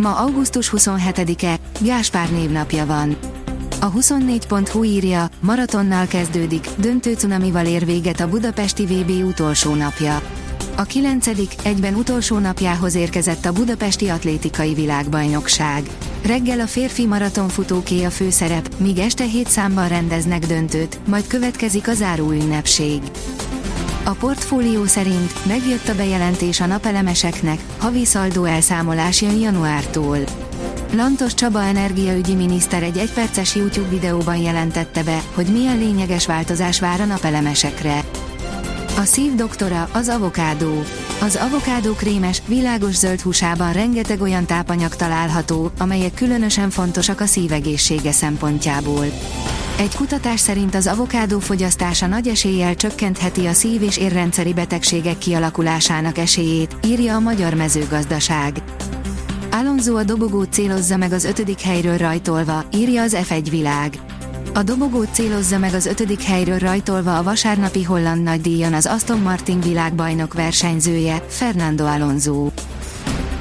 Ma augusztus 27-e, Gáspár névnapja van. A 24.hu írja, maratonnal kezdődik, döntő cunamival ér véget a budapesti VB utolsó napja. A 9. egyben utolsó napjához érkezett a budapesti atlétikai világbajnokság. Reggel a férfi maratonfutóké a főszerep, míg este hét számban rendeznek döntőt, majd következik a záró ünnepség. A portfólió szerint megjött a bejelentés a napelemeseknek, havi szaldó elszámolás jön januártól. Lantos Csaba energiaügyi miniszter egy egyperces YouTube videóban jelentette be, hogy milyen lényeges változás vár a napelemesekre. A szív doktora az avokádó. Az avokádó krémes, világos zöld húsában rengeteg olyan tápanyag található, amelyek különösen fontosak a szívegészsége szempontjából. Egy kutatás szerint az avokádó fogyasztása nagy eséllyel csökkentheti a szív- és érrendszeri betegségek kialakulásának esélyét, írja a Magyar Mezőgazdaság. Alonso a dobogót célozza meg az ötödik helyről rajtolva, írja az F1 világ. A dobogót célozza meg az ötödik helyről rajtolva a vasárnapi holland nagydíjon az Aston Martin világbajnok versenyzője, Fernando Alonso.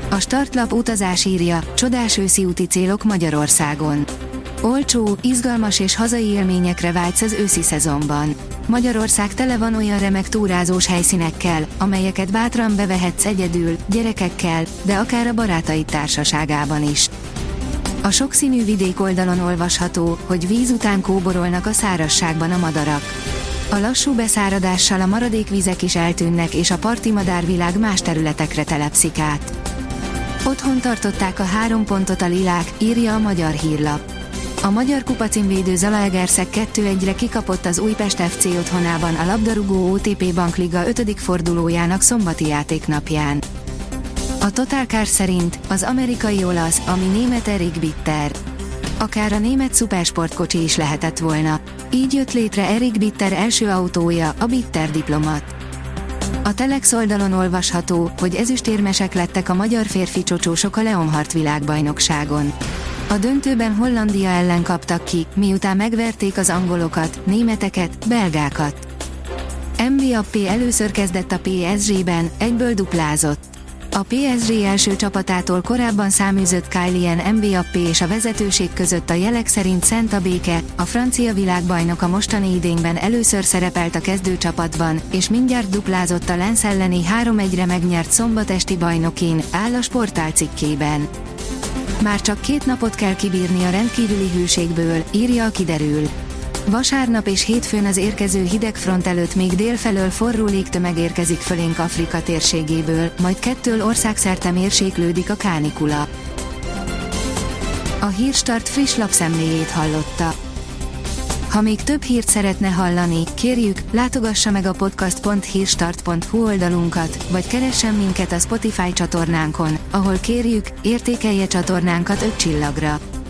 A startlap utazás írja, csodás őszi úti célok Magyarországon. Olcsó, izgalmas és hazai élményekre vágysz az őszi szezonban. Magyarország tele van olyan remek túrázós helyszínekkel, amelyeket bátran bevehetsz egyedül, gyerekekkel, de akár a barátaid társaságában is. A sokszínű vidék oldalon olvasható, hogy víz után kóborolnak a szárasságban a madarak. A lassú beszáradással a maradékvizek is eltűnnek és a parti madárvilág más területekre telepszik át. Otthon tartották a három pontot a lilák, írja a magyar hírlap. A magyar kupacimvédő Zalaegerszeg 2-1-re kikapott az Újpest FC otthonában a labdarúgó OTP Bankliga 5. fordulójának szombati játéknapján. A Total Car szerint az amerikai olasz, ami német Erik Bitter. Akár a német szupersportkocsi is lehetett volna. Így jött létre Erik Bitter első autója, a Bitter Diplomat. A Telex oldalon olvasható, hogy ezüstérmesek lettek a magyar férfi csocsósok a Leonhardt világbajnokságon. A döntőben Hollandia ellen kaptak ki, miután megverték az angolokat, németeket, belgákat. MVAP először kezdett a PSG-ben, egyből duplázott. A PSG első csapatától korábban száműzött Kylian Mbappé és a vezetőség között a jelek szerint Szent a Béke, a francia világbajnok a mostani idényben először szerepelt a kezdőcsapatban, és mindjárt duplázott a Lens elleni 3-1-re megnyert szombatesti bajnokin, áll a sportál cikkében. Már csak két napot kell kibírni a rendkívüli hőségből, írja a kiderül. Vasárnap és hétfőn az érkező hideg front előtt még délfelől forró légtömeg érkezik fölénk Afrika térségéből, majd kettől országszerte mérséklődik a kánikula. A Hírstart friss lapszemléjét hallotta. Ha még több hírt szeretne hallani, kérjük, látogassa meg a podcast.hírstart.hu oldalunkat, vagy keressen minket a Spotify csatornánkon, ahol kérjük, értékelje csatornánkat 5 csillagra.